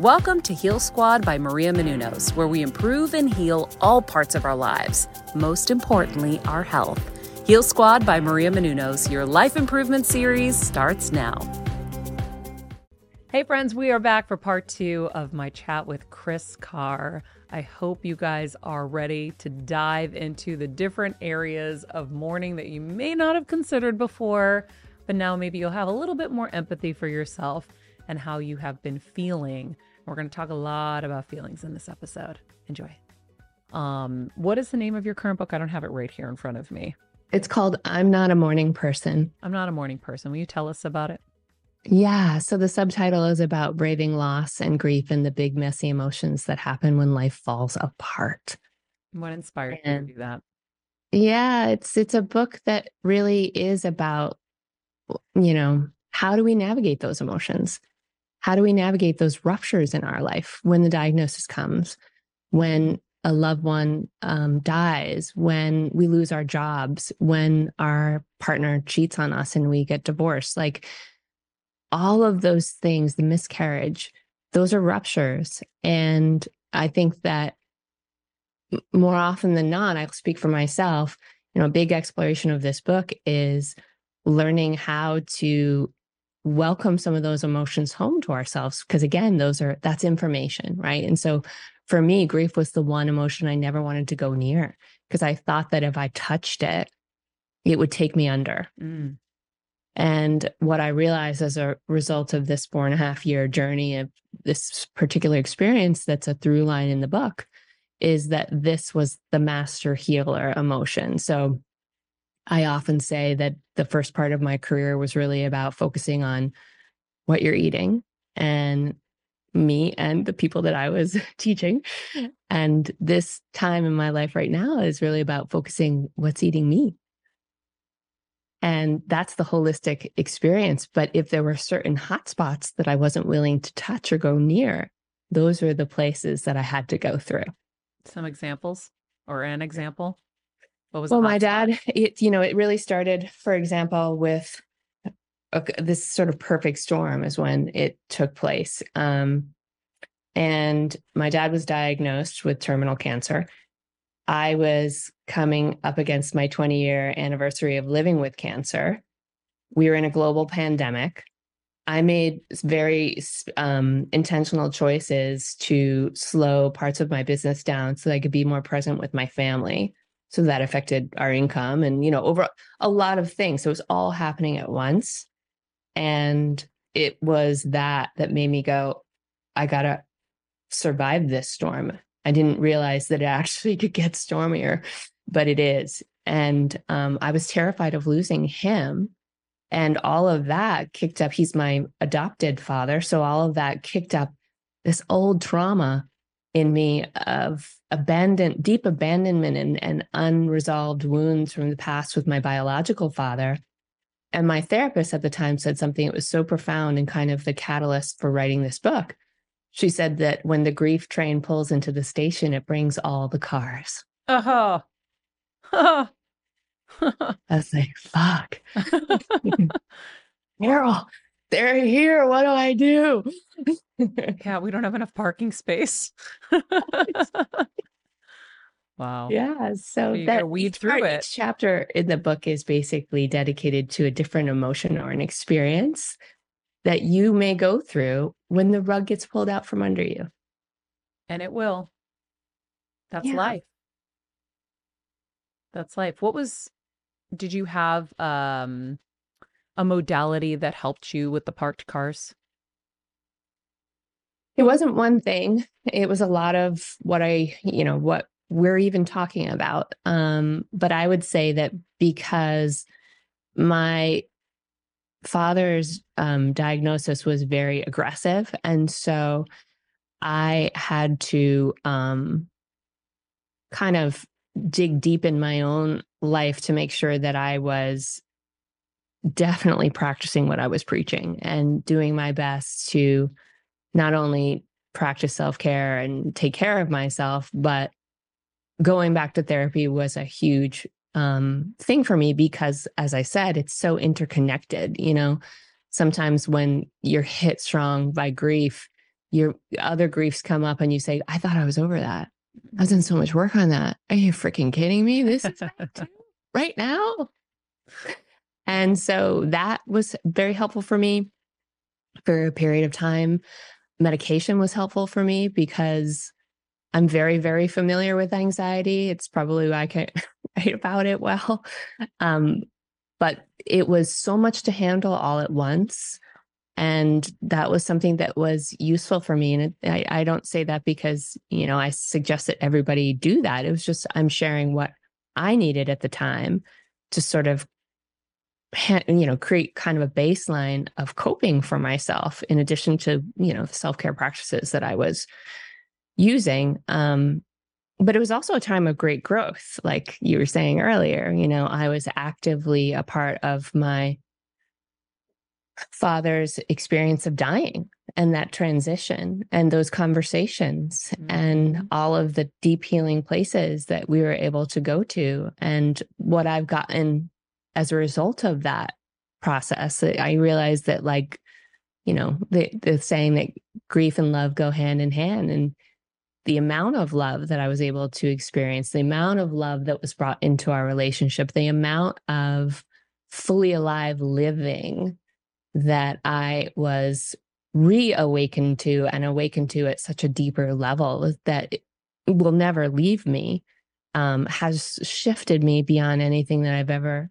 Welcome to Heal Squad by Maria Menounos, where we improve and heal all parts of our lives, most importantly, our health. Heal Squad by Maria Menounos, your life improvement series starts now. Hey, friends, we are back for part two of my chat with Kris Carr. I hope you guys are ready to dive into the different areas of mourning that you may not have considered before, but now maybe you'll have a little bit more empathy for yourself and how you have been feeling. We're going to talk a lot about feelings in this episode. Enjoy. Um, what is the name of your current book? I don't have it right here in front of me. It's called I'm Not a Mourning Person. I'm not a Mourning person. Will you tell us about it? Yeah. So the subtitle is about braving loss and grief and the big, messy emotions that happen when life falls apart. What inspired and, you to do that? Yeah, it's it's a book that really is about, you know, how do we navigate those emotions? How do we navigate those ruptures in our life when the diagnosis comes, when a loved one um, dies, when we lose our jobs, when our partner cheats on us and we get divorced? Like all of those things, the miscarriage, those are ruptures. And I think that more often than not, I'll speak for myself, you know, a big exploration of this book is learning how to welcome some of those emotions home to ourselves because again those are that's information right? And so for me grief was the one emotion i never wanted to go near because i thought that if i touched it it would take me under. Mm. and what i realized as a result of this four and a half year journey of this particular experience that's a through line in the book is that this was the master healer emotion. So I often say that the first part of my career was really about focusing on what you're eating and me and the people that I was teaching. And this time in my life right now is really about focusing what's eating me. And that's the holistic experience. But if there were certain hotspots that I wasn't willing to touch or go near, those were the places that I had to go through. Some examples or an example? What was well, my dad, it, you know, it really started, for example, with a, this sort of perfect storm is when it took place. Um, and my dad was diagnosed with terminal cancer. I was coming up against my 20 year anniversary of living with cancer. We were in a global pandemic. I made very um, intentional choices to slow parts of my business down so I could be more present with my family so that affected our income and you know over a lot of things. So it was all happening at once. And it was that that made me go i gotta survive this storm. I didn't realize that it actually could get stormier but it is. And um, i was terrified of losing him and all of that kicked up. He's my adopted father so all of that kicked up this old trauma in me of abandon deep abandonment and, and unresolved wounds from the past with my biological father and my therapist at the time said something that was so profound and kind of the catalyst for writing this book she said that when the grief train pulls into the station it brings all the cars uh-huh. uh-huh I was like, fuck. Carol, they're here. What do I do? yeah, we don't have enough parking space. wow. Yeah. So, So that weed through it. Each chapter in the book is basically dedicated to a different emotion or an experience that you may go through when the rug gets pulled out from under you. And it will. That's Yeah. life. That's life. What was did you have um a modality that helped you with the parked cars? It wasn't one thing. It was a lot of what I, you know, what we're even talking about. Um, but I would say that because my father's um, diagnosis was very aggressive. And so I had to um, kind of dig deep in my own life to make sure that I was definitely practicing what I was preaching and doing my best to not only practice self care and take care of myself, but going back to therapy was a huge um, thing for me because, as I said, it's so interconnected. You know, sometimes when you're hit strong by grief, your other griefs come up and you say, I thought I was over that. I've done so much work on that. Are you freaking kidding me? This is right now. And so that was very helpful for me for a period of time. Medication was helpful for me because I'm very, very familiar with anxiety. It's probably why I can't write about it well. Um, but it was so much to handle all at once. And that was something that was useful for me. And I, I don't say that because, you know, I suggest that everybody do that. It was just, I'm sharing what I needed at the time to sort of you know create kind of a baseline of coping for myself in addition to you know the self-care practices that i was using um but it was also a time of great growth like you were saying earlier you know i was actively a part of my father's experience of dying and that transition and those conversations and Mhm. all of the deep healing places that we were able to go to and what i've gotten as a result of that process i realized that like you know the the saying that grief and love go hand in hand and the amount of love that i was able to experience the amount of love that was brought into our relationship the amount of fully alive living that i was reawakened to and awakened to at such a deeper level that will never leave me um, has shifted me beyond anything that i've ever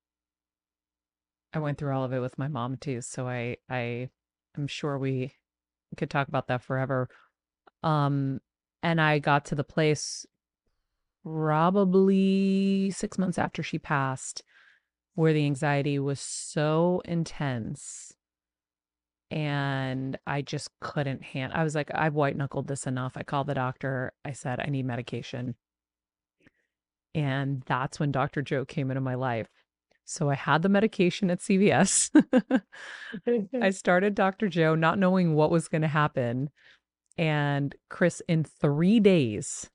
I went through all of it with my mom too, so I I I'm sure we could talk about that forever. Um and I got to the place probably 6 months after she passed where the anxiety was so intense and I just couldn't hand I was like I've white knuckled this enough. I called the doctor. I said I need medication. And that's when Dr. Joe came into my life so I had the medication at CVS. I started Dr. Joe not knowing what was going to happen. And Kris, in three days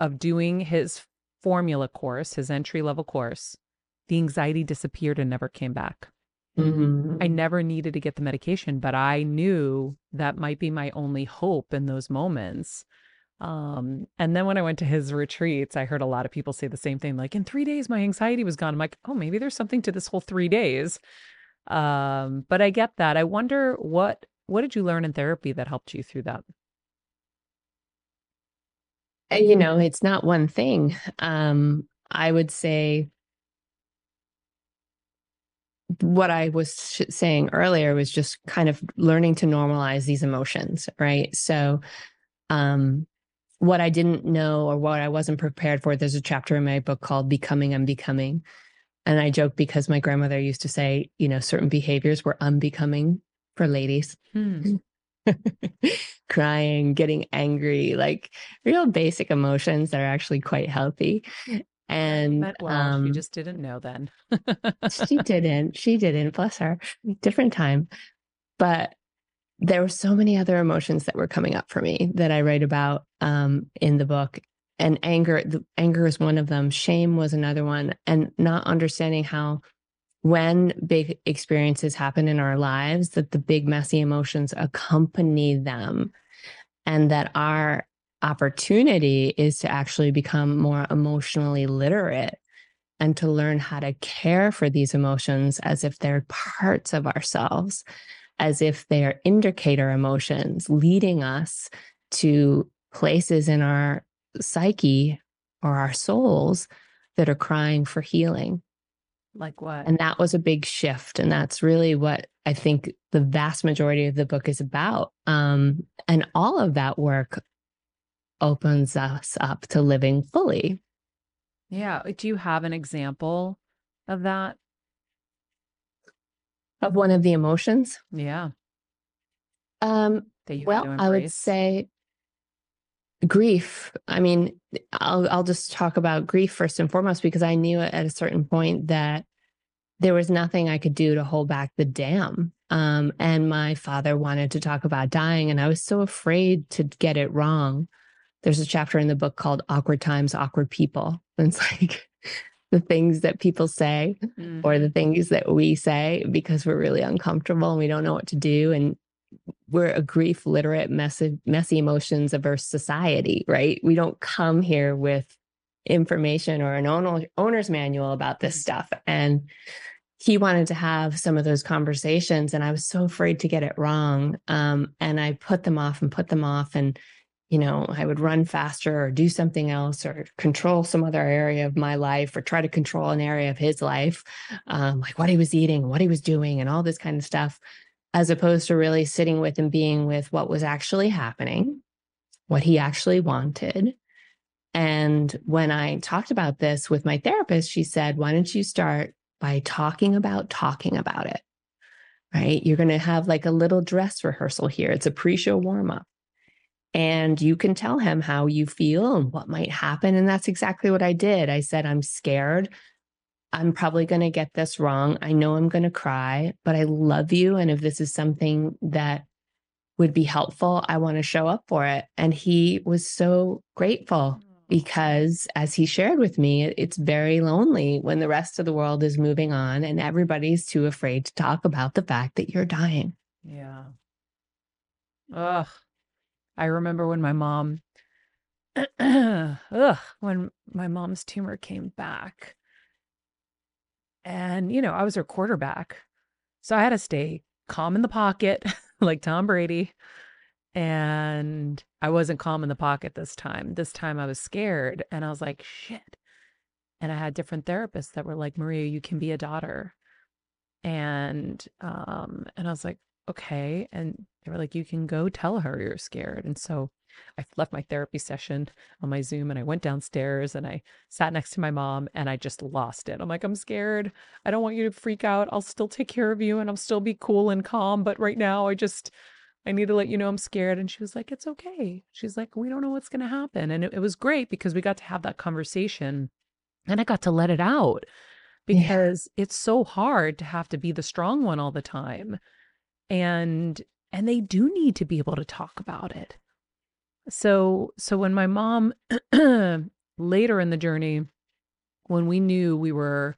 of doing his formula course, his entry level course, the anxiety disappeared and never came back. Mm-hmm. I never needed to get the medication, but I knew that might be my only hope in those moments um, and then when I went to his retreats, I heard a lot of people say the same thing, like in three days, my anxiety was gone. I'm like, oh, maybe there's something to this whole three days. Um, but I get that. I wonder what what did you learn in therapy that helped you through that? You know, it's not one thing. Um, I would say what I was saying earlier was just kind of learning to normalize these emotions, right? So, um, what I didn't know or what I wasn't prepared for. There's a chapter in my book called Becoming Unbecoming. And I joke because my grandmother used to say, you know, certain behaviors were unbecoming for ladies. Hmm. Crying, getting angry, like real basic emotions that are actually quite healthy. And well, um, she just didn't know then. she didn't. She didn't. Bless her. Different time. But there were so many other emotions that were coming up for me that I write about um, in the book. And anger, the, anger is one of them. Shame was another one. And not understanding how, when big experiences happen in our lives, that the big messy emotions accompany them, and that our opportunity is to actually become more emotionally literate and to learn how to care for these emotions as if they're parts of ourselves as if they are indicator emotions leading us to places in our psyche or our souls that are crying for healing. Like what? And that was a big shift. And that's really what I think the vast majority of the book is about. Um, and all of that work opens us up to living fully. Yeah. Do you have an example of that? Of one of the emotions. Yeah. Um, well, I would say grief. I mean, I'll I'll just talk about grief first and foremost because I knew at a certain point that there was nothing I could do to hold back the dam. Um, and my father wanted to talk about dying, and I was so afraid to get it wrong. There's a chapter in the book called "Awkward Times, Awkward People." And it's like the things that people say mm-hmm. or the mm-hmm. things that we say because we're really uncomfortable and we don't know what to do and we're a grief literate messy messy emotions averse society right we don't come here with information or an owner, owner's manual about this mm-hmm. stuff and he wanted to have some of those conversations and I was so afraid to get it wrong. Um, and I put them off and put them off. And, you know, I would run faster or do something else or control some other area of my life or try to control an area of his life, um, like what he was eating, what he was doing, and all this kind of stuff, as opposed to really sitting with and being with what was actually happening, what he actually wanted. And when I talked about this with my therapist, she said, Why don't you start by talking about talking about it. Right. You're going to have like a little dress rehearsal here. It's a pre show warm up. And you can tell him how you feel and what might happen. And that's exactly what I did. I said, I'm scared. I'm probably going to get this wrong. I know I'm going to cry, but I love you. And if this is something that would be helpful, I want to show up for it. And he was so grateful because as he shared with me it's very lonely when the rest of the world is moving on and everybody's too afraid to talk about the fact that you're dying yeah ugh i remember when my mom ugh when my mom's tumor came back and you know i was her quarterback so i had to stay calm in the pocket like tom brady and I wasn't calm in the pocket this time. This time I was scared and I was like, shit. And I had different therapists that were like, Maria, you can be a daughter. And um, and I was like, okay. And they were like, you can go tell her you're scared. And so I left my therapy session on my Zoom and I went downstairs and I sat next to my mom and I just lost it. I'm like, I'm scared. I don't want you to freak out. I'll still take care of you and I'll still be cool and calm. But right now, I just, I need to let you know I'm scared. And she was like, It's okay. She's like, We don't know what's going to happen. And it, it, was great because we got to have that conversation and I got to let it out because yeah. it's so hard to have to be the strong one all the time. And and they do need to be able to talk about it. So so when my mom later in the journey when we knew we were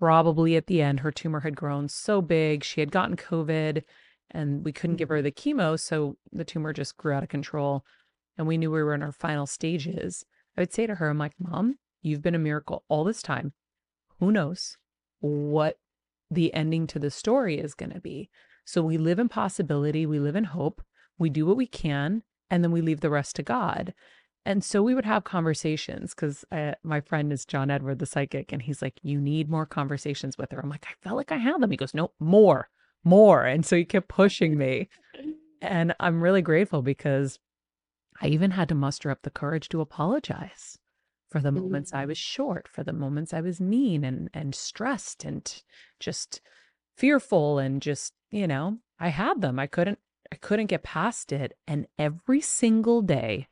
probably at the end her tumor had grown so big, she had gotten covid and we couldn't give mm-hmm. her the chemo so the tumor just grew out of control and we knew we were in our final stages i would say to her i'm like mom you've been a miracle all this time who knows what the ending to the story is going to be so we live in possibility we live in hope we do what we can and then we leave the rest to god and so we would have conversations because uh, my friend is John Edward, the psychic, and he's like, You need more conversations with her. I'm like, I felt like I had them. He goes, No, more more. And so he kept pushing me. And I'm really grateful because I even had to muster up the courage to apologize for the moments I was short, for the moments I was mean and and stressed and just fearful and just, you know, I had them. I couldn't I couldn't get past it. And every single day,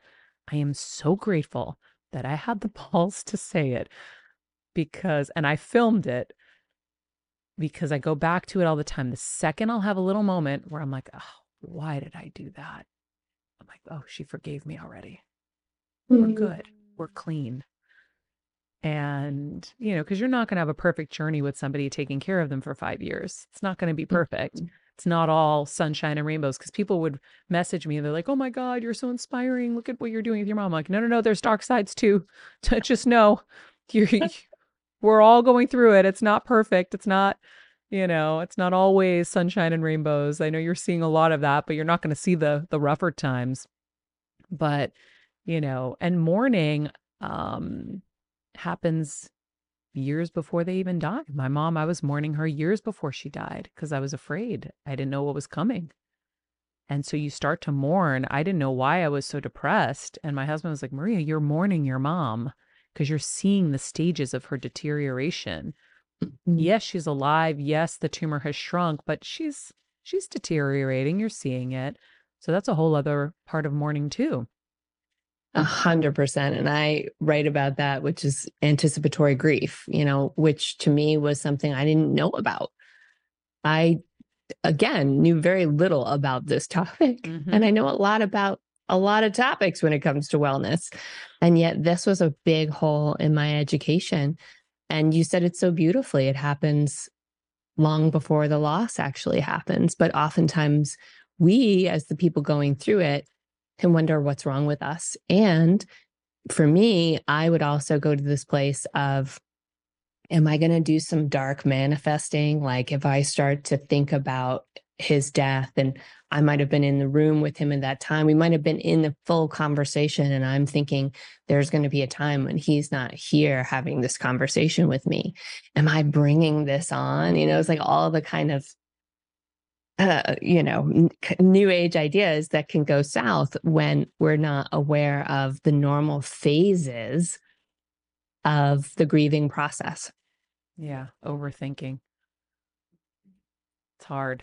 I am so grateful that I had the balls to say it because and I filmed it because I go back to it all the time. The second I'll have a little moment where I'm like, oh, why did I do that? I'm like, oh, she forgave me already. Mm-hmm. We're good. We're clean. And, you know, because you're not going to have a perfect journey with somebody taking care of them for five years. It's not going to be perfect. Mm-hmm. It's not all sunshine and rainbows because people would message me and they're like, oh my God, you're so inspiring. Look at what you're doing with your mom. I'm like, no, no, no, there's dark sides too. Just know you're, we're all going through it. It's not perfect. It's not, you know, it's not always sunshine and rainbows. I know you're seeing a lot of that, but you're not going to see the the rougher times. But, you know, and mourning um happens years before they even die. My mom, I was mourning her years before she died because I was afraid. I didn't know what was coming. And so you start to mourn. I didn't know why I was so depressed. And my husband was like, Maria, you're mourning your mom because you're seeing the stages of her deterioration. Mm-hmm. Yes, she's alive. Yes, the tumor has shrunk, but she's she's deteriorating. You're seeing it. So that's a whole other part of mourning too. A hundred percent. And I write about that, which is anticipatory grief, you know, which to me was something I didn't know about. I, again, knew very little about this topic. Mm-hmm. And I know a lot about a lot of topics when it comes to wellness. And yet, this was a big hole in my education. And you said it so beautifully. It happens long before the loss actually happens. But oftentimes, we, as the people going through it, can wonder what's wrong with us. And for me, I would also go to this place of am I going to do some dark manifesting? Like if I start to think about his death and I might have been in the room with him at that time, we might have been in the full conversation. And I'm thinking there's going to be a time when he's not here having this conversation with me. Am I bringing this on? You know, it's like all the kind of uh, you know, new age ideas that can go south when we're not aware of the normal phases of the grieving process. Yeah, overthinking. It's hard.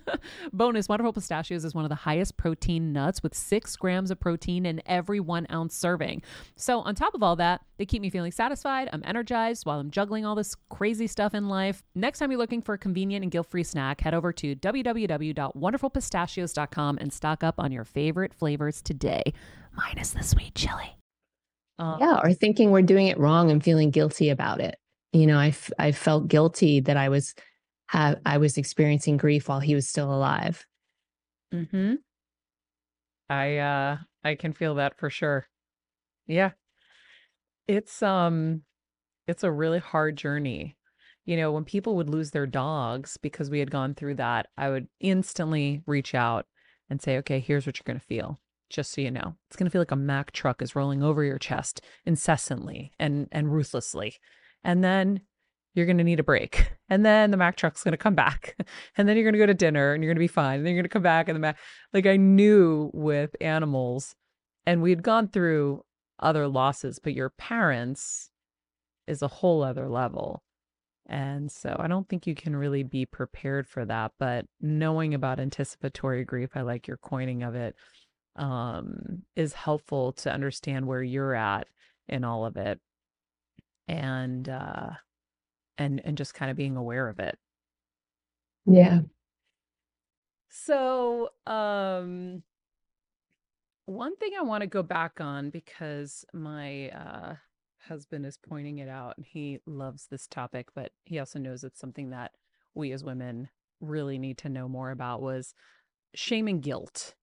Bonus Wonderful Pistachios is one of the highest protein nuts with six grams of protein in every one ounce serving. So, on top of all that, they keep me feeling satisfied. I'm energized while I'm juggling all this crazy stuff in life. Next time you're looking for a convenient and guilt free snack, head over to www.wonderfulpistachios.com and stock up on your favorite flavors today, minus the sweet chili. Um, yeah, or thinking we're doing it wrong and feeling guilty about it. You know, I, f- I felt guilty that I was I was experiencing grief while he was still alive. Hmm. I uh I can feel that for sure. Yeah. It's um it's a really hard journey. You know, when people would lose their dogs because we had gone through that, I would instantly reach out and say, "Okay, here's what you're going to feel." Just so you know. It's going to feel like a Mack truck is rolling over your chest incessantly and and ruthlessly. And then you're going to need a break. And then the Mack truck's going to come back. And then you're going to go to dinner and you're going to be fine. And then you're going to come back and the Mack, like I knew with animals, and we'd gone through other losses, but your parents is a whole other level. And so I don't think you can really be prepared for that. But knowing about anticipatory grief, I like your coining of it, um, is helpful to understand where you're at in all of it. And uh and and just kind of being aware of it. Yeah. So, um one thing I want to go back on because my uh husband is pointing it out and he loves this topic, but he also knows it's something that we as women really need to know more about was shame and guilt.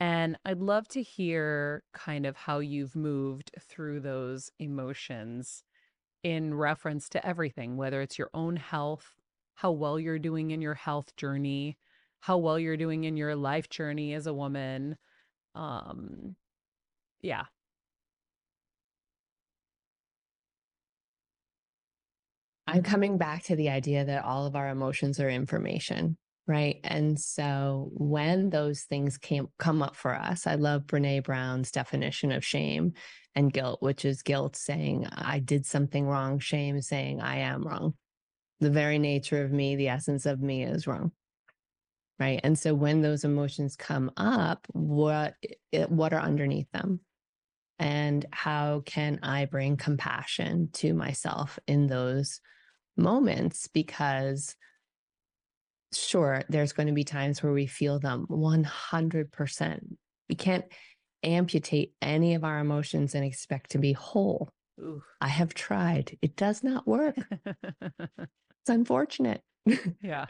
And I'd love to hear kind of how you've moved through those emotions in reference to everything, whether it's your own health, how well you're doing in your health journey, how well you're doing in your life journey as a woman. Um, yeah. I'm coming back to the idea that all of our emotions are information, right? And so when those things came come up for us, I love Brene Brown's definition of shame and guilt, which is guilt saying, I did something wrong, shame saying, I am wrong. The very nature of me, the essence of me is wrong. Right. And so when those emotions come up, what what are underneath them? And how can I bring compassion to myself in those moments? Because sure, there's going to be times where we feel them 100%. We can't amputate any of our emotions and expect to be whole. Ooh. I have tried. It does not work. it's unfortunate. Yeah.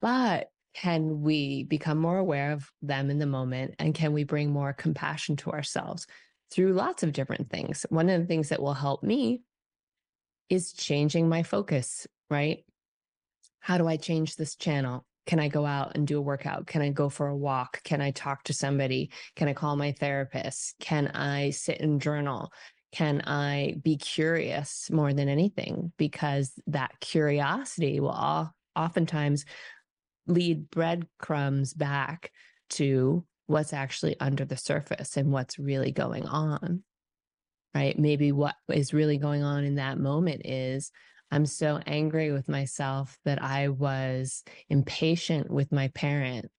but can we become more aware of them in the moment and can we bring more compassion to ourselves through lots of different things? One of the things that will help me is changing my focus, right? How do I change this channel? Can I go out and do a workout? Can I go for a walk? Can I talk to somebody? Can I call my therapist? Can I sit and journal? Can I be curious more than anything? Because that curiosity will oftentimes lead breadcrumbs back to what's actually under the surface and what's really going on. Right. Maybe what is really going on in that moment is I'm so angry with myself that I was impatient with my parent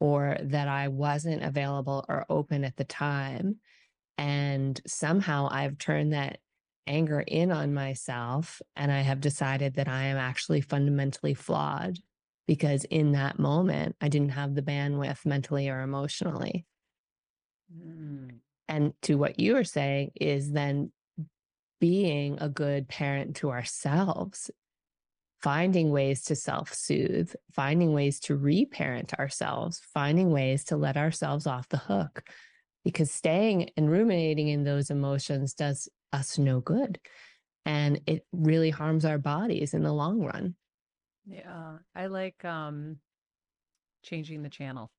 or that I wasn't available or open at the time. And somehow I've turned that anger in on myself and I have decided that I am actually fundamentally flawed because in that moment I didn't have the bandwidth mentally or emotionally. Mm. And to what you are saying is then being a good parent to ourselves, finding ways to self soothe, finding ways to reparent ourselves, finding ways to let ourselves off the hook. Because staying and ruminating in those emotions does us no good. And it really harms our bodies in the long run. Yeah. I like um changing the channel.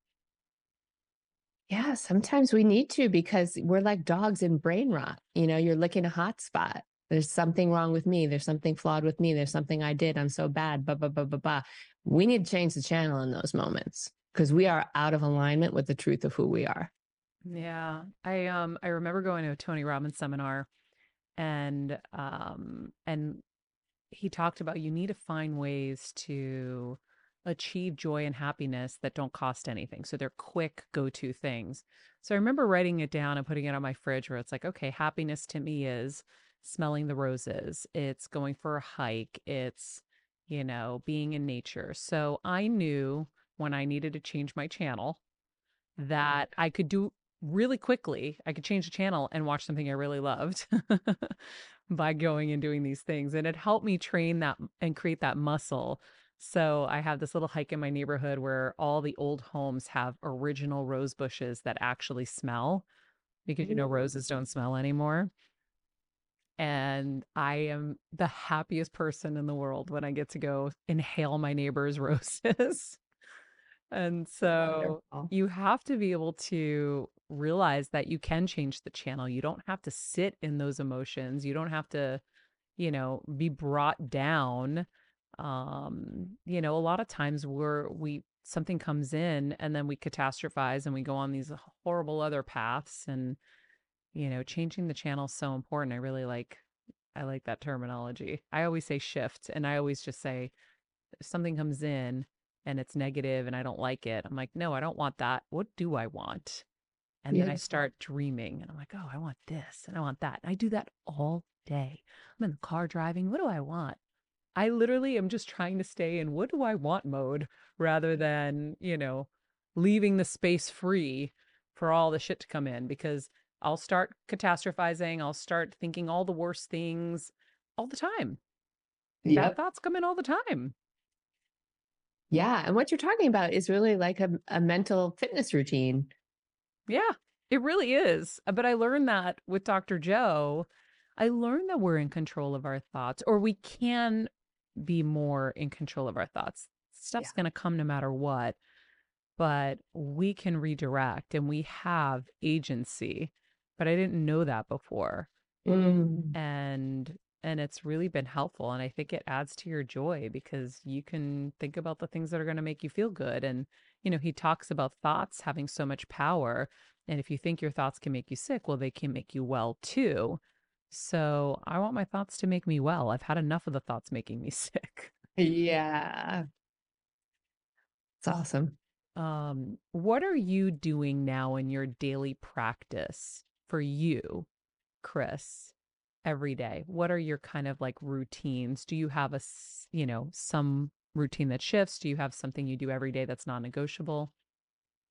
Yeah, sometimes we need to because we're like dogs in brain rot. You know, you're licking a hot spot. There's something wrong with me. There's something flawed with me. There's something I did. I'm so bad. Blah, blah, blah, blah, blah. We need to change the channel in those moments because we are out of alignment with the truth of who we are. Yeah. I um I remember going to a Tony Robbins seminar and um and he talked about you need to find ways to achieve joy and happiness that don't cost anything. So they're quick go to things. So I remember writing it down and putting it on my fridge where it's like, okay, happiness to me is smelling the roses, it's going for a hike, it's, you know, being in nature. So I knew when I needed to change my channel mm-hmm. that I could do really quickly. I could change the channel and watch something I really loved by going and doing these things. And it helped me train that and create that muscle so I have this little hike in my neighborhood where all the old homes have original rose bushes that actually smell because you know roses don't smell anymore. And I am the happiest person in the world when I get to go inhale my neighbor's roses. and so Wonderful. you have to be able to realize that you can change the channel. You don't have to sit in those emotions. You don't have to, you know, be brought down um you know a lot of times we're we something comes in and then we catastrophize and we go on these horrible other paths and you know changing the channel is so important. I really like i like that terminology. I always say shift and i always just say if something comes in and it's negative and i don't like it i'm like no i don't want that. What do i want? And then i start dreaming and i'm like oh i want this and i want that. And i do that all day. I'm in the car driving. What do i want I literally am just trying to stay in what do I want mode rather than, you know, leaving the space free for all the shit to come in because I'll start catastrophizing. I'll start thinking all the worst things all the time. Yep. Bad thoughts come in all the time. Yeah. And what you're talking about is really like a, a mental fitness routine. Yeah, it really is. But I learned that with Dr. Joe. I learned that we're in control of our thoughts, or we can be more in control of our thoughts. Stuff's yeah. going to come no matter what, but we can redirect and we have agency. But I didn't know that before. Mm. And and it's really been helpful and I think it adds to your joy because you can think about the things that are going to make you feel good and you know, he talks about thoughts having so much power and if you think your thoughts can make you sick, well they can make you well too. So I want my thoughts to make me well. I've had enough of the thoughts making me sick. Yeah. It's awesome. Um, what are you doing now in your daily practice for you, Kris, every day? What are your kind of like routines? Do you have a, you know, some routine that shifts? Do you have something you do every day that's non negotiable?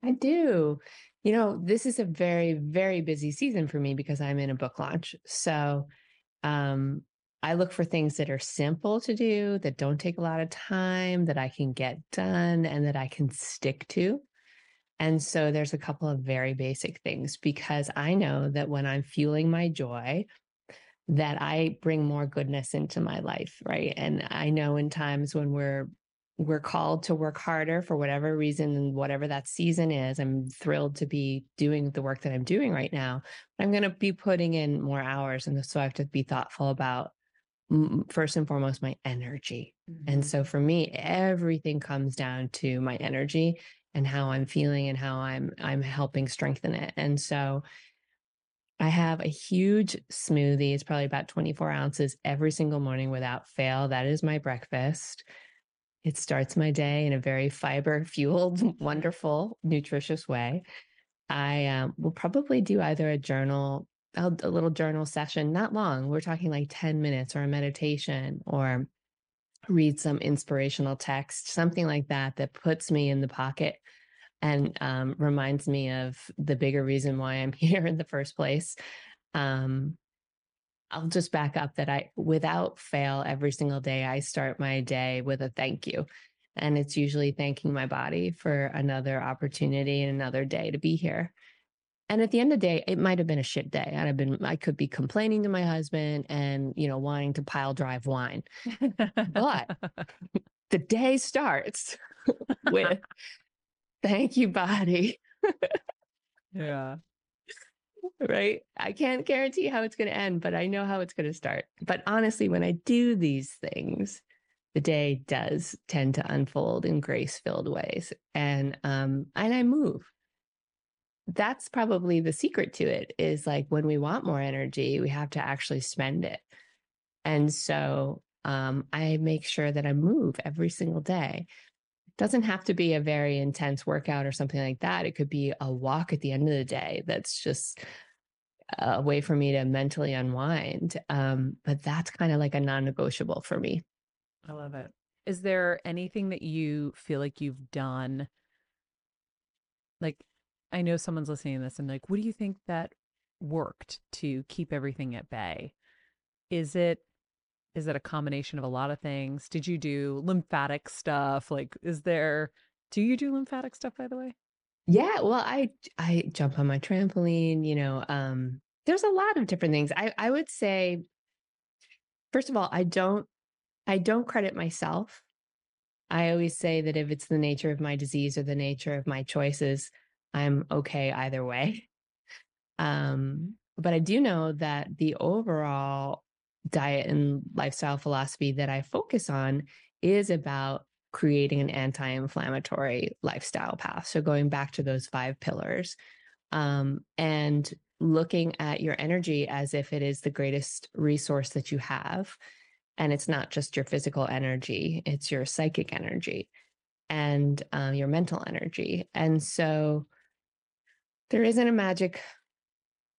I do. You know, this is a very, very busy season for me because I'm in a book launch. So um, I look for things that are simple to do, that don't take a lot of time, that I can get done, and that I can stick to. And so there's a couple of very basic things because I know that when I'm fueling my joy, that I bring more goodness into my life, right? And I know in times when we're we're called to work harder for whatever reason and whatever that season is i'm thrilled to be doing the work that i'm doing right now i'm going to be putting in more hours and so i have to be thoughtful about first and foremost my energy mm-hmm. and so for me everything comes down to my energy and how i'm feeling and how i'm i'm helping strengthen it and so I have a huge smoothie. It's probably about 24 ounces every single morning without fail. That is my breakfast. It starts my day in a very fiber fueled, wonderful, nutritious way. I um, will probably do either a journal, a, little journal session, not long. We're talking like 10 minutes or a meditation or read some inspirational text, something like that, that puts me in the pocket and um, reminds me of the bigger reason why I'm here in the first place. Um, I'll just back up that I, without fail, every single day, I start my day with a thank you. And it's usually thanking my body for another opportunity and another day to be here. And at the end of the day, it might have been a shit day. And I'd have been, I could be complaining to my husband and, you know, wanting to pile drive wine. but the day starts with thank you, body. yeah. Right. I can't guarantee how it's going to end, but I know how it's going to start. But honestly, when I do these things, the day does tend to unfold in grace filled ways. And, um, and I move. That's probably the secret to it is like when we want more energy, we have to actually spend it. And so, um, I make sure that I move every single day doesn't have to be a very intense workout or something like that. It could be a walk at the end of the day that's just a way for me to mentally unwind. Um, but that's kind of like a non negotiable for me. I love it. Is there anything that you feel like you've done? Like, I know someone's listening to this and like, what do you think that worked to keep everything at bay? Is it is it a combination of a lot of things? Did you do lymphatic stuff? Like, is there, do you do lymphatic stuff, by the way? Yeah, well, I I jump on my trampoline, you know, um, there's a lot of different things. I I would say first of all, I don't I don't credit myself. I always say that if it's the nature of my disease or the nature of my choices, I'm okay either way. Um, but I do know that the overall diet and lifestyle philosophy that I focus on is about creating an anti inflammatory lifestyle path. So, going back to those five pillars um, and looking at your energy as if it is the greatest resource that you have. And it's not just your physical energy, it's your psychic energy and uh, your mental energy. And so, there isn't a magic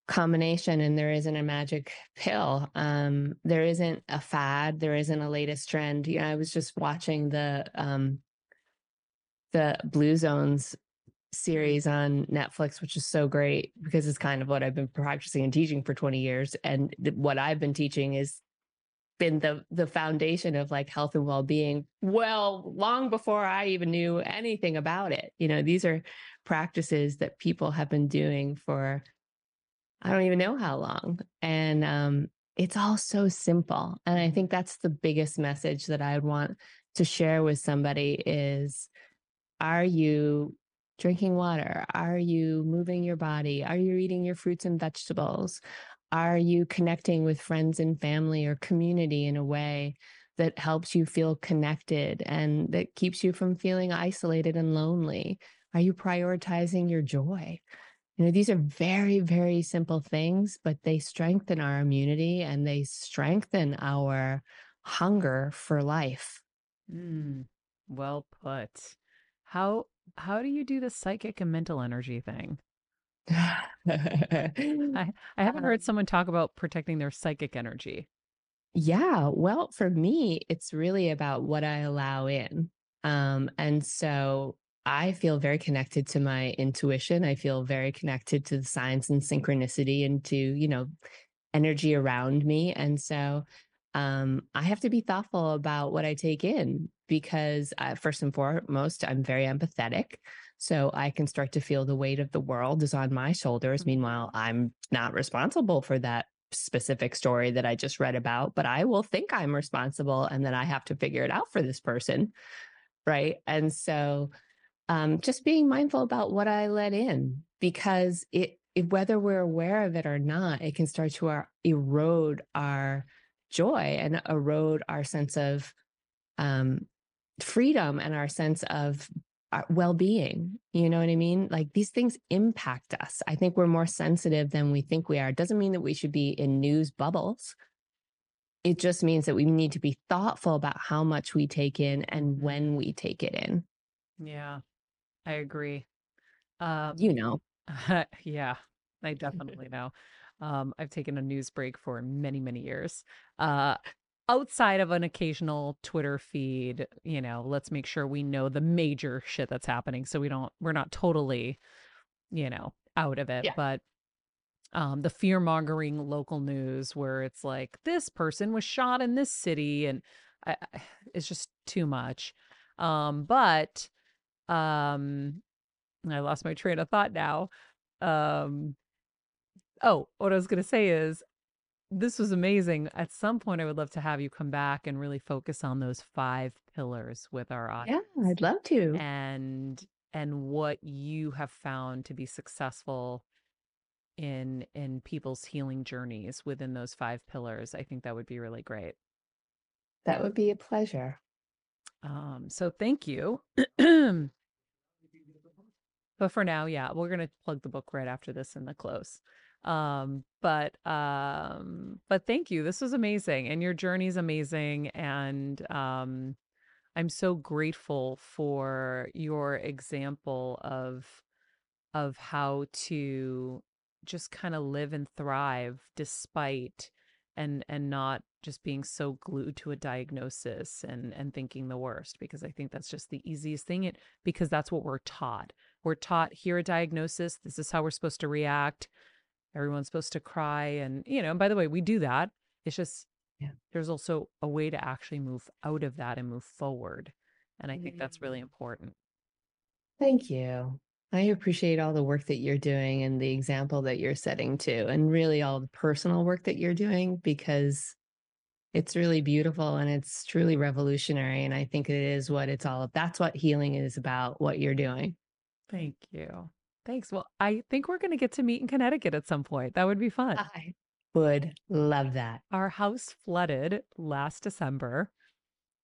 combination and there isn't a magic pill. Um there isn't a fad there isn't a latest trend. You know i was just watching the um the blue zones series on netflix which is so great because it's kind of what i've been practicing and teaching for 20 years and th- what i've been teaching is been the the foundation of like health and well-being well long before i even knew anything about it. You know these are practices that people have been doing for I don't even know how long. And um, it's all so simple. And I think that's the biggest message that I would want to share with somebody is are you drinking water? Are you moving your body? Are you eating your fruits and vegetables? Are you connecting with friends and family or community in a way that helps you feel connected and that keeps you from feeling isolated and lonely? Are you prioritizing your joy? You know, these are very, very simple things, but they strengthen our immunity and they strengthen our hunger for life. Mm, well put. How how do you do the psychic and mental energy thing? I, I haven't heard um someone talk about protecting their psychic energy. Yeah, well, for me, it's really about what I allow in. Um, and so I feel very connected to my intuition. I feel very connected to the signs and synchronicity and to, you know, energy around me. And so um, I have to be thoughtful about what I take in because, uh, first and foremost, I'm very empathetic. So I can start to feel the weight of the world is on my shoulders. Mm-hmm. Meanwhile, I'm not responsible for that specific story that I just read about, but I will think I'm responsible and then I have to figure it out for this person. Right. And so um, just being mindful about what I let in because it, it, whether we're aware of it or not, it can start to our, erode our joy and erode our sense of um, freedom and our sense of our well-being you know what i mean? Like these things impact us. I think we're more sensitive than we think we are. It doesn't mean that we should be in news bubbles. It just means that we need to be thoughtful about how much we take in and when we take it in. Yeah, I agree. Um, you know yeah, I definitely know. Um, I've taken a news break for many, many years. Uh, outside of an occasional Twitter feed, you know, let's make sure we know the major shit that's happening so we don't, we're not totally, you know, out of it. Yeah. But um, the fear mongering local news where it's like this person was shot in this city and I, I- it's just too much. Um, but um, I lost my train of thought now. Um, oh, what I was going to say is this was amazing. At some point, I would love to have you come back and really focus on those five pillars with our audience. yeah i'd love to and and what you have found to be successful in in people's healing journeys within those five pillars. I think that would be really great. that would be a pleasure Um, so thank you. but for now, yeah, we're gonna plug the book right after this in the close. Um, but um, but thank you. This was amazing, and your journey's amazing, and um, I'm so grateful for your example of of how to just kind of live and thrive despite and and not just being so glued to a diagnosis and and thinking the worst because I think that's just the easiest thing it because that's what we're taught. We're taught here a diagnosis, this is how we're supposed to react. Everyone's supposed to cry and you know, and by the way, we do that. It's just Yeah. there's also a way to actually move out of that and move forward. And I think that's really important. Thank you. I appreciate all the work that you're doing and the example that you're setting too, and really all the personal work that you're doing because it's really beautiful and it's truly revolutionary. And I think it is what it's all about. That's what healing is about, what you're doing. Thank you. Thanks. Well, I think we're going to get to meet in Connecticut at some point. That would be fun. I would love that. Our house flooded last December.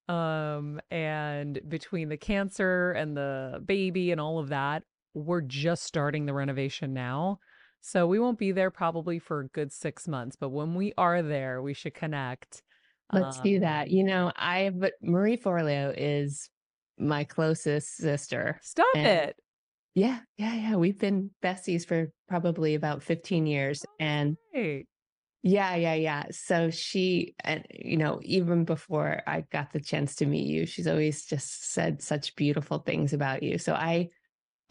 Um, and between the cancer and the baby and all of that, we're just starting the renovation now. So we won't be there probably for a good six months, but when we are there, we should connect. Let's do Um, that. You know, I, but Marie Forleo is my closest sister. Stop And- it. Yeah, yeah, yeah. We've been besties for probably about 15 years. And Hey. Yeah, yeah, yeah. So she, and you know, even before I got the chance to meet you, she's always just said such beautiful things about you. So I,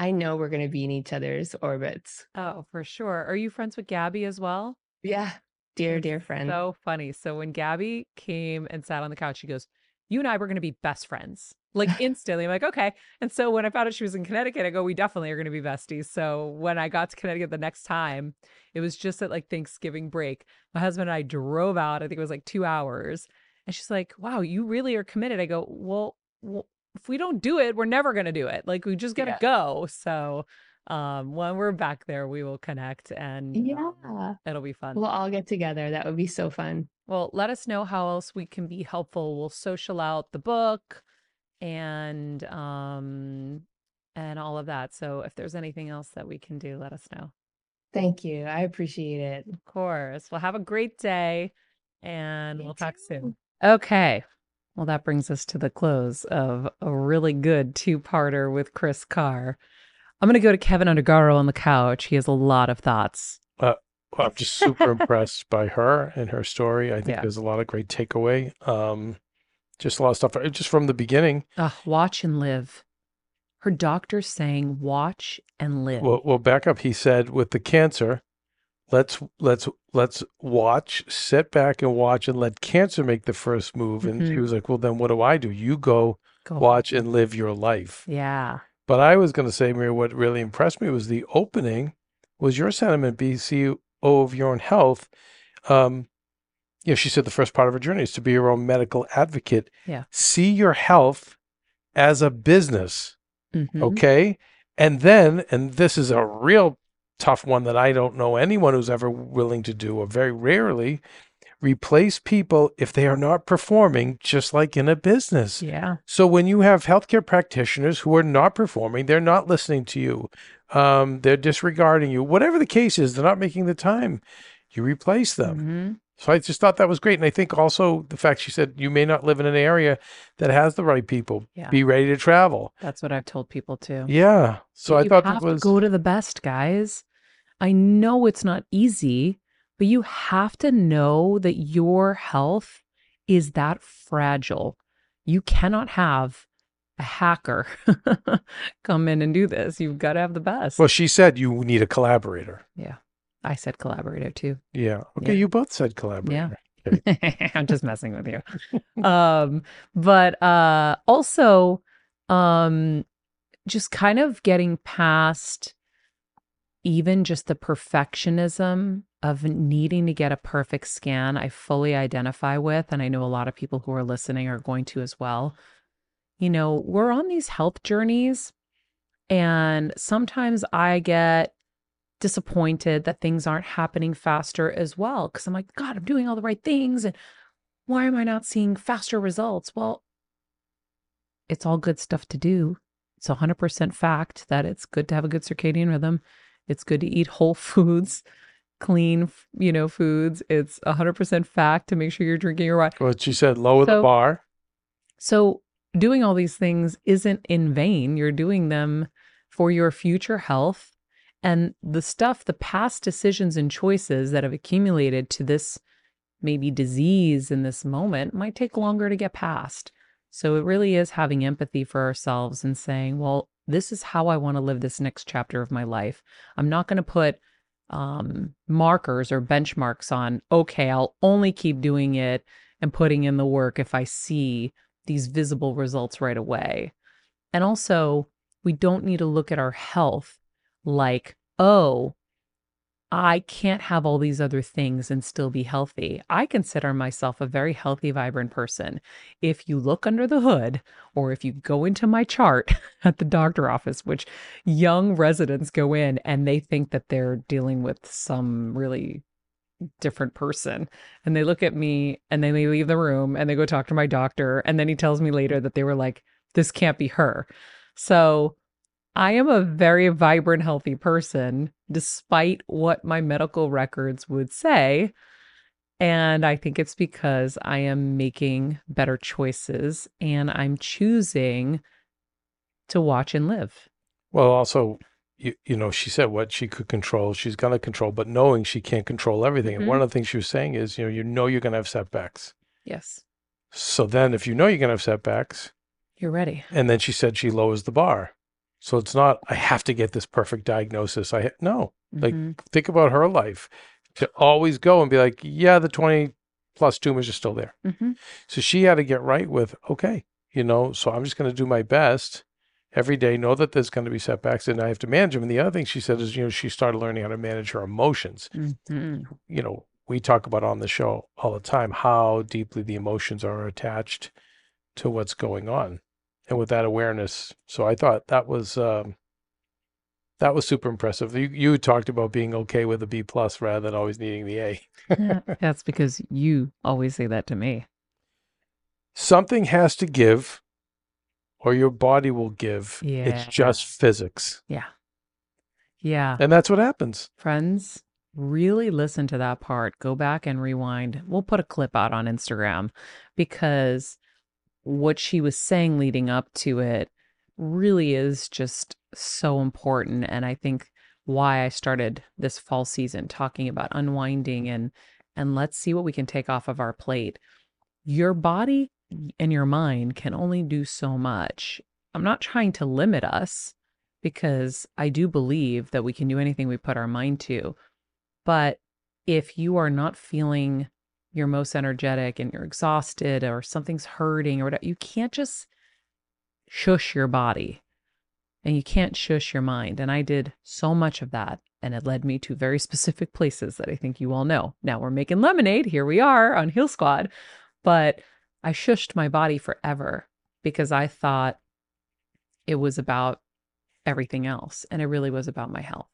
I know we're going to be in each other's orbits. Oh, for sure. Are you friends with Gabby as well? Yeah, dear, dear friend. So funny. So when Gabby came and sat on the couch, she goes, You and I were going to be best friends. Like instantly. I'm like, okay. And so when I found out she was in Connecticut, I go, We definitely are going to be besties. So when I got to Connecticut the next time, it was just at like Thanksgiving break. My husband and I drove out. I think it was like two hours. And she's like, Wow, you really are committed. I go, Well, well if we don't do it, we're never going to do it. Like we just got to Yeah. go. So um when we're back there, we will connect and um, yeah, it'll be fun. we'll all get together. That would be so fun. Well, let us know how else we can be helpful. We'll social out the book and um and all of that. So if there's anything else that we can do, let us know. Thank you. I appreciate it. Of course. Well, have a great day and You we'll talk soon. Okay. Well, that brings us to the close of a really good two-parter with Kris Carr. I'm going to go to Keven Undergaro on the couch. He has a lot of thoughts. Well, I'm just super impressed by her and her story. I think Yeah. there's a lot of great takeaway. Um, just a lot of stuff. uh, Just from the beginning. Ugh, watch and live. Her doctor saying watch and live. Well, well, back up. He said with the cancer, let's let's let's watch, sit back and watch, and let cancer make the first move. And she Mhm. was like, "Well, then what do I do? You go Go watch and live your life." Yeah. But I was going to say, Maria, what really impressed me was the opening was your sentiment, BCO of your own health. Um, you know, she said the first part of her journey is to be your own medical advocate. Yeah. See your health as a business. Mhm. Okay. And then, and this is a real tough one that I don't know anyone who's ever willing to do, or very rarely, replace people if they are not performing, just like in a business. Yeah. So when you have healthcare practitioners who are not performing, they're not listening to you, um, they're disregarding you, whatever the case is, they're not making the time. You replace them. Mhm. So I just thought that was great. And I think also the fact she said you may not live in an area that has the right people. Yeah. Be ready to travel. That's what I've told people too. Yeah. So I you thought that was to go to the best, guys. I know it's not easy, but you have to know that your health is that fragile. You cannot have a hacker come in and do this. You've got to have the best. well, she said you need a collaborator. Yeah. I said collaborator too. Yeah. Okay. Yeah. You both said collaborator. Yeah. I'm just messing with you. Um, but uh also um just kind of getting past even just the perfectionism of needing to get a perfect scan I fully identify with and I know a lot of people who are listening are going to as well. You know, we're on these health journeys and sometimes I get disappointed that things aren't happening faster as well because I'm like, God, I'm doing all the right things. And why am I not seeing faster results? Well, it's all good stuff to do. It's 100% fact that it's good to have a good circadian rhythm. It's good to eat whole foods, clean, you know, foods. It's 100% fact to make sure you're drinking your water. Well, she said lower the bar. So, doing all these things isn't in vain. You're doing them for your future health. And the stuff, the past decisions and choices that have accumulated to this maybe disease in this moment might take longer to get past. So, it really is having empathy for ourselves and saying, well, this is how I want to live this next chapter of my life. I'm not going to put um, markers or benchmarks on, okay, I'll only keep doing it and putting in the work if I see these visible results right away. And also, we don't need to look at our health like, oh, I can't have all these other things and still be healthy. I consider myself a very healthy, vibrant person. If you look under the hood, or if you go into my chart at the doctor office, which young residents go in and they think that they're dealing with some really different person. And they look at me and then they leave the room and they go talk to my doctor. And then he tells me later that they were like, this can't be her. So I am a very vibrant, healthy person, despite what my medical records would say. And I think it's because I am making better choices and I'm choosing to watch and live. Well, also, you, you know, she said what she could control, she's going to control, but knowing she can't control everything. And Mhm. one of the things she was saying is, you know, you know you're going to have setbacks. Yes, So then if you know you're going to have setbacks, you're ready. and then she said she lowers the bar. So it's not, I have to get this perfect diagnosis. I, no, Like- Mhm. think about her life to always go and be like, yeah, the 20 plus tumors are still there. Mhm. So she had to get right with, okay, you know, so I'm just going to do my best every day, know that there's going to be setbacks and I have to manage them. And the other thing she said is, you know, she started learning how to manage her emotions. Mhm. You know, we talk about on the show all the time how deeply the emotions are attached to what's going on. And with that awareness, so I thought that was um, that was super impressive. You you talked about being okay with a B plus rather than always needing the A. Yeah, That's because you always say that to me. Something has to give, or your body will give. It's just physics, Yeah. Yeah. and that's what happens. Friends, really listen to that part. Go back and rewind. We'll put a clip out on Instagram because what she was saying leading up to it really is just so important. And I think why I started this fall season talking about unwinding and and let's see what we can take off of our plate. Your body and your mind can only do so much. I'm not trying to limit us because I do believe that we can do anything we put our mind to. But if you are not feeling your most energetic and you're exhausted or something's hurting or whatever, you can't just shush your body and you can't shush your mind. And I did so much of that. And it led me to very specific places that I think you all know. Now we're making lemonade. Here we are on Heal Squad. But I shushed my body forever because I thought it was about everything else. And it really was about my health.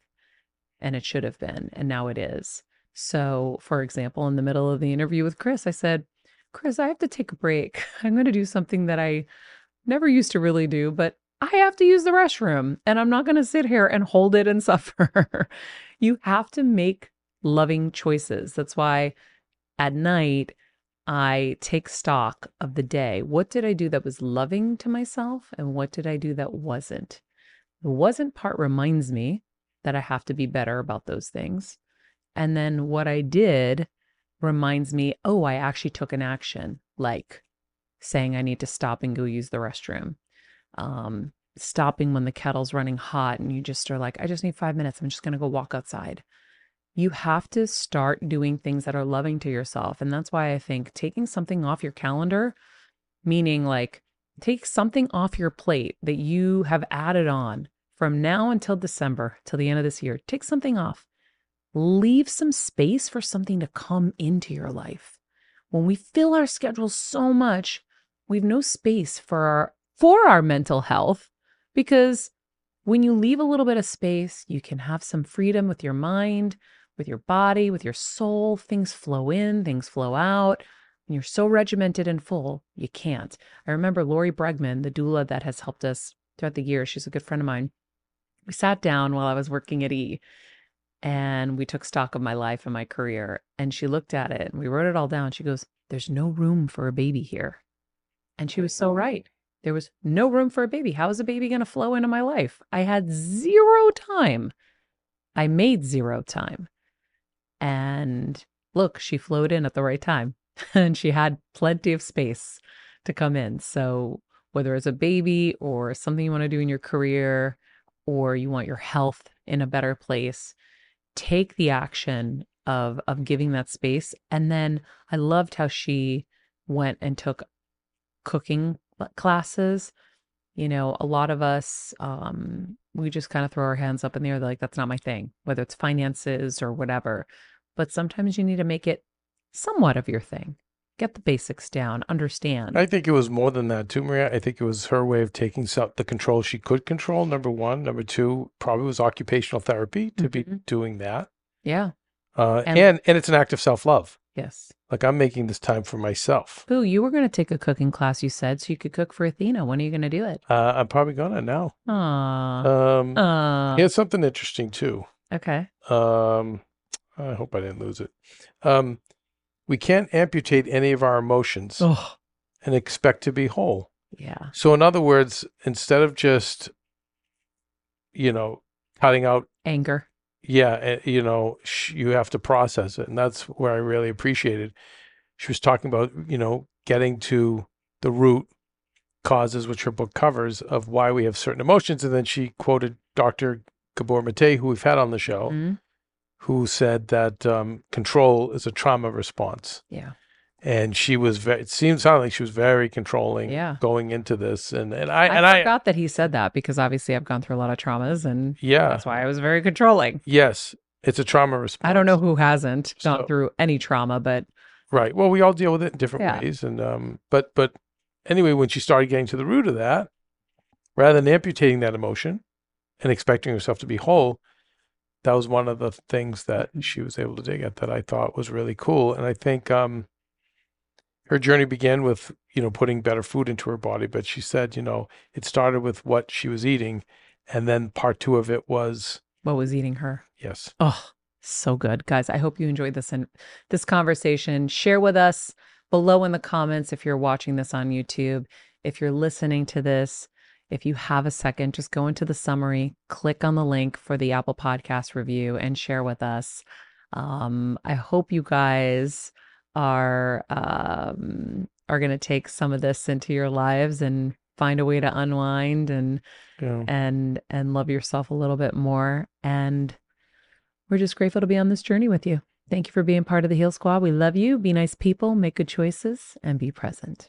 And it should have been. And now it is. So, for example, in the middle of the interview with Kris, I said, Kris, I have to take a break. I'm going to do something that I never used to really do, but I have to use the restroom and I'm not going to sit here and hold it and suffer. you have to make loving choices. That's why at night, I take stock of the day. What did I do that was loving to myself? And what did I do that wasn't? The wasn't part reminds me that I have to be better about those things. And then what I did reminds me, oh, I actually took an action, like saying I need to stop and go use the restroom. Um, stopping when the kettle's running hot and you just are like, I just need five minutes. I'm just going to go walk outside you have to start doing things that are loving to yourself. And that's why I think taking something off your calendar, meaning like take something off your plate that you have added on from now until December, till the end of this year, take something off. Leave some space for something to come into your life. When we fill our schedule so much, we've no space for our for our mental health because when you leave a little bit of space, you can have some freedom with your mind, with your body, with your soul. Things flow in, things flow out. And you're so regimented and full, you can't. I remember Lori Bregman, the doula that has helped us throughout the years. She's a good friend of mine. We sat down while I was working at E and we took stock of my life and my career. And she looked at it and we wrote it all down. She goes, There's no room for a baby here. And she was so right. There was no room for a baby. How is a baby going to flow into my life? I had zero time. I made zero time. And look, she flowed in at the right time and she had plenty of space to come in. So, whether it's a baby or something you want to do in your career or you want your health in a better place, take the action of of giving that space. And then I loved how she went and took cooking classes. You know, a lot of us um we just kind of throw our hands up in the air like that's not my thing, whether it's finances or whatever. But sometimes you need to make it somewhat of your thing. Get the basics down, understand. I think it was more than that too, Maria. I think it was her way of taking some, the control she could control. Number one, number two, probably was occupational therapy to mm-hmm. be doing that. Yeah, uh, and, and and it's an act of self love. Yes. Like I'm making this time for myself. Boo, you were going to take a cooking class, you said, so you could cook for Athena. When are you going to do it? Uh, I'm probably going to now. Aww. Um, Aww. Here's something interesting too. Okay. Um, I hope I didn't lose it. Um, we can't amputate any of our emotions oh. and expect to be whole. Yeah. So, in other words, instead of just, you know, cutting out anger, yeah, eh, you know, you have to process it. And that's where I really appreciated. She was talking about, you know, getting to the root causes, which her book covers, of why we have certain emotions. And then she quoted Dr. Gabor Mate, who we've had on the show, mm-hmm. Who said that um, control is a trauma response. Yeah. And she was very it seemed sounded like she was very controlling yeah. going into this. And and i, I and i forgot that he said that because obviously i've gone through a lot of traumas and yeah. that's why i was very controlling. Yes. It's a trauma response i don't know who hasn't gone So- through any trauma but right. Well we all deal with it in different Yeah. ways. And um but but anyway when she started getting to the root of that rather than amputating that emotion and expecting herself to be whole that was one of the things that she was able to dig at that i thought was really cool and i think um her journey began with you know putting better food into her body but she said you know it started with what she was eating and then part two of it was what was eating her? Yes. Oh so good. Guys i hope you enjoyed this and this conversation. Share with us below in the comments if you're watching this on youtube if you're listening to this if you have a second just go into the summary click on the link for the apple podcast review and share with us. Um, i hope you guys are um, are going to take some of this into your lives and find a way to unwind and yeah. and and love yourself a little bit more. And we're just grateful to be on this journey with you. Thank you for being part of the heal squad. We love you. Be nice people make good choices and be present